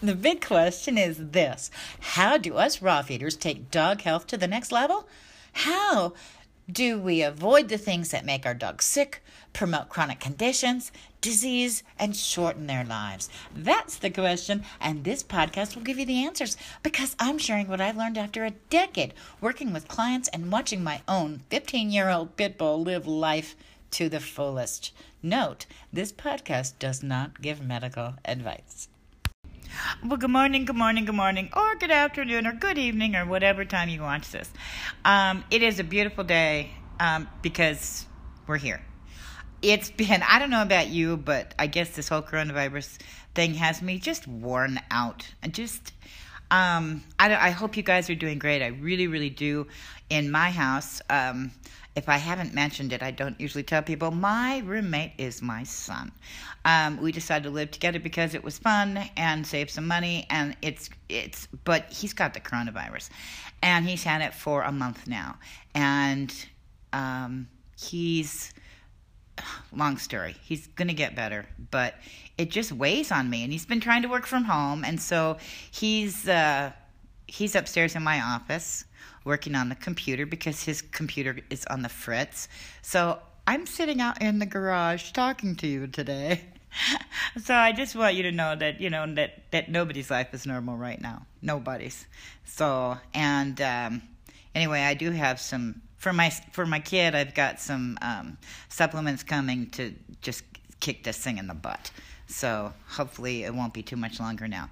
The big question is this How do us raw feeders take dog health to the next level? How do we avoid the things that make our dogs sick, promote chronic conditions, disease, and shorten their lives? That's the question, and this podcast will give you the answers because I'm sharing what I've learned after a decade working with clients and watching my own 15 year old pit bull live life to the fullest. Note, this podcast does not give medical advice. Well, good morning, good morning, good morning, or good afternoon, or good evening, or whatever time you watch this. Um, it is a beautiful day um, because we're here. It's been, I don't know about you, but I guess this whole coronavirus thing has me just worn out. And just, um, I, I hope you guys are doing great. I really, really do. In my house, um, if I haven't mentioned it, I don't usually tell people. My roommate is my son. Um, we decided to live together because it was fun and save some money, and it's it's. But he's got the coronavirus, and he's had it for a month now, and um, he's long story. He's going to get better, but it just weighs on me. And he's been trying to work from home, and so he's uh, he's upstairs in my office working on the computer because his computer is on the fritz. So I'm sitting out in the garage talking to you today. so I just want you to know that you know that that nobody's life is normal right now. Nobody's. So and um, anyway, I do have some for my for my kid. I've got some um, supplements coming to just kick this thing in the butt. So hopefully it won't be too much longer now.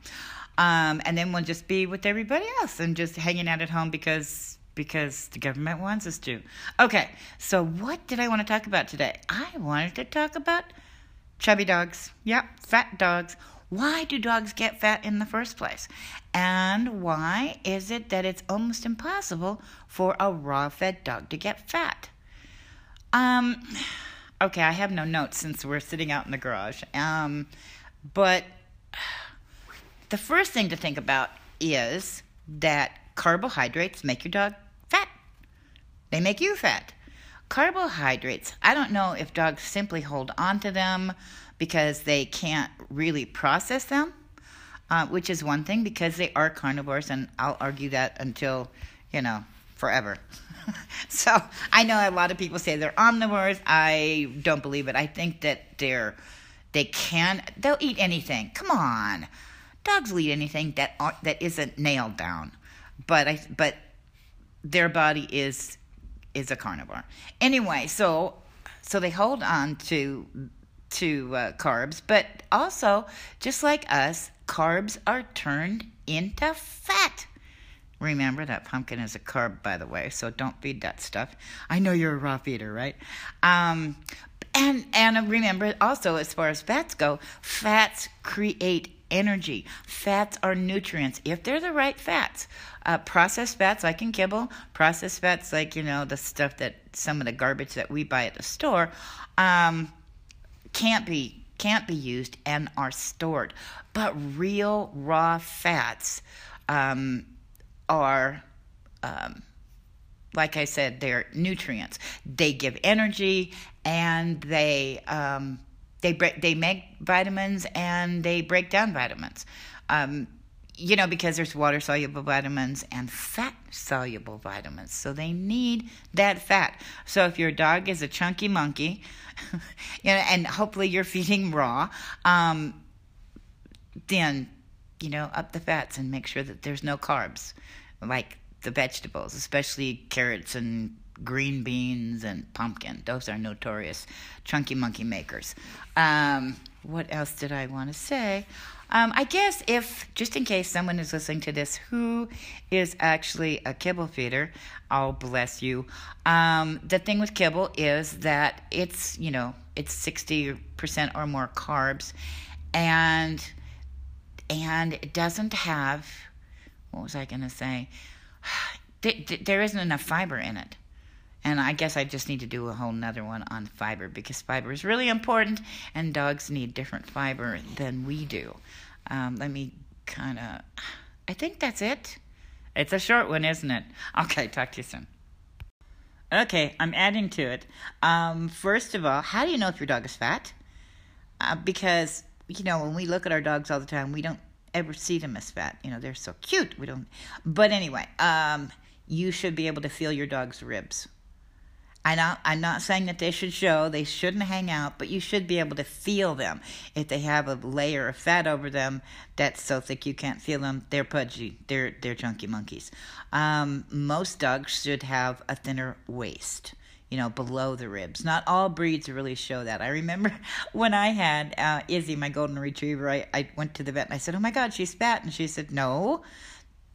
Um, and then we'll just be with everybody else and just hanging out at home because because the government wants us to. Okay, so what did I want to talk about today? I wanted to talk about chubby dogs. Yep, fat dogs. Why do dogs get fat in the first place? And why is it that it's almost impossible for a raw fed dog to get fat? Um, okay, I have no notes since we're sitting out in the garage. Um, but the first thing to think about is that carbohydrates make your dog fat. They make you fat. Carbohydrates, I don't know if dogs simply hold on to them because they can't really process them, uh, which is one thing because they are carnivores, and I'll argue that until, you know, forever. so I know a lot of people say they're omnivores. I don't believe it. I think that they're they can they'll eat anything. Come on, dogs will eat anything that aren't, that isn't nailed down. But I but their body is is a carnivore. Anyway, so so they hold on to to uh, carbs, but also just like us, carbs are turned into fat. Remember that pumpkin is a carb, by the way, so don't feed that stuff. I know you're a raw feeder, right? Um, and and remember also, as far as fats go, fats create energy. Fats are nutrients if they're the right fats. Uh, processed fats like in kibble, processed fats like you know the stuff that some of the garbage that we buy at the store, um, can't be can't be used and are stored. But real raw fats. Um, are, um, like I said, they're nutrients. They give energy and they um, they break they make vitamins and they break down vitamins. Um, you know, because there's water soluble vitamins and fat soluble vitamins. So they need that fat. So if your dog is a chunky monkey, you know, and hopefully you're feeding raw, um, then you know, up the fats and make sure that there's no carbs, like the vegetables, especially carrots and green beans and pumpkin. Those are notorious chunky monkey makers. Um, what else did I want to say? Um, I guess if, just in case someone is listening to this who is actually a kibble feeder, oh, bless you. Um, the thing with kibble is that it's, you know, it's 60% or more carbs. And and it doesn't have what was I going to say? There isn't enough fiber in it. And I guess I just need to do a whole nother one on fiber because fiber is really important and dogs need different fiber than we do. Um, let me kind of, I think that's it. It's a short one, isn't it? Okay, talk to you soon. Okay, I'm adding to it. Um, first of all, how do you know if your dog is fat? Uh, because you know, when we look at our dogs all the time, we don't ever see them as fat. You know, they're so cute. We don't. But anyway, um, you should be able to feel your dog's ribs. I'm not, I'm not saying that they should show, they shouldn't hang out, but you should be able to feel them. If they have a layer of fat over them that's so thick you can't feel them, they're pudgy, they're, they're chunky monkeys. Um, most dogs should have a thinner waist you know, below the ribs. Not all breeds really show that. I remember when I had uh, Izzy, my golden retriever, I, I went to the vet and I said, Oh my God, she's fat. And she said, No,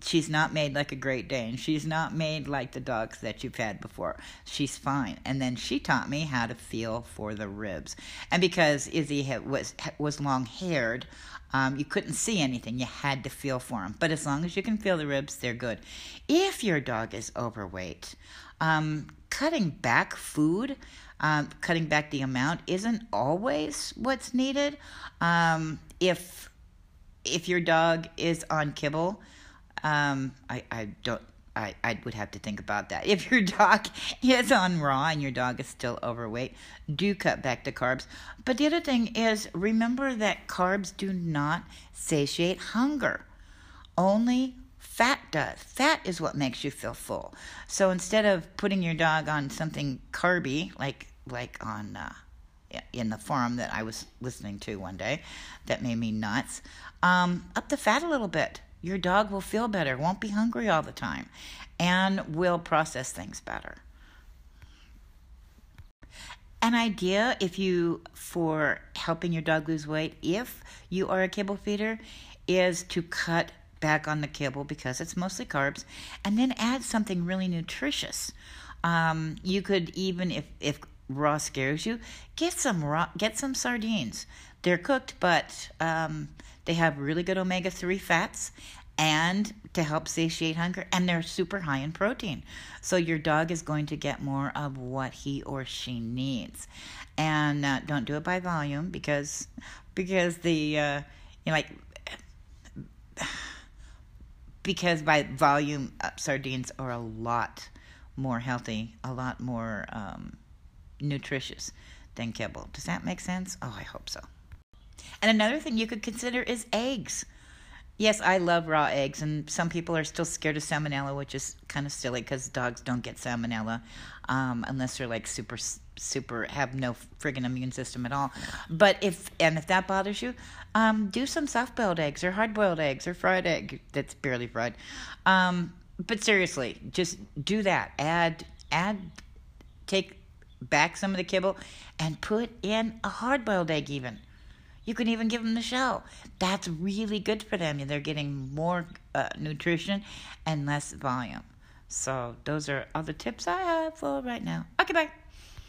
she's not made like a Great Dane. She's not made like the dogs that you've had before. She's fine. And then she taught me how to feel for the ribs. And because Izzy was was long haired, um, you couldn't see anything. You had to feel for them. But as long as you can feel the ribs, they're good. If your dog is overweight, um, cutting back food. Um, cutting back the amount isn't always what's needed. Um, if if your dog is on kibble, um, I, I don't. I, I would have to think about that. If your dog is on raw and your dog is still overweight, do cut back the carbs. But the other thing is remember that carbs do not satiate hunger. Only fat does. Fat is what makes you feel full. So instead of putting your dog on something carby, like like on uh, in the forum that I was listening to one day, that made me nuts, um, up the fat a little bit your dog will feel better, won't be hungry all the time, and will process things better. An idea if you for helping your dog lose weight if you are a kibble feeder is to cut back on the kibble because it's mostly carbs and then add something really nutritious. Um, you could even if if raw scares you, get some raw get some sardines. They're cooked, but um, they have really good omega 3 fats and to help satiate hunger, and they're super high in protein. So your dog is going to get more of what he or she needs. And uh, don't do it by volume because because the uh, you know like because by volume uh, sardines are a lot more healthy, a lot more um, nutritious than kibble. Does that make sense? Oh, I hope so. And another thing you could consider is eggs. Yes, I love raw eggs, and some people are still scared of salmonella, which is kind of silly because dogs don't get salmonella um, unless they're like super, super have no friggin' immune system at all. But if and if that bothers you, um, do some soft-boiled eggs or hard-boiled eggs or fried egg that's barely fried. Um, but seriously, just do that. Add, add, take back some of the kibble and put in a hard-boiled egg even you can even give them the shell. That's really good for them. They're getting more uh, nutrition and less volume. So, those are all the tips I have for right now. Okay, bye.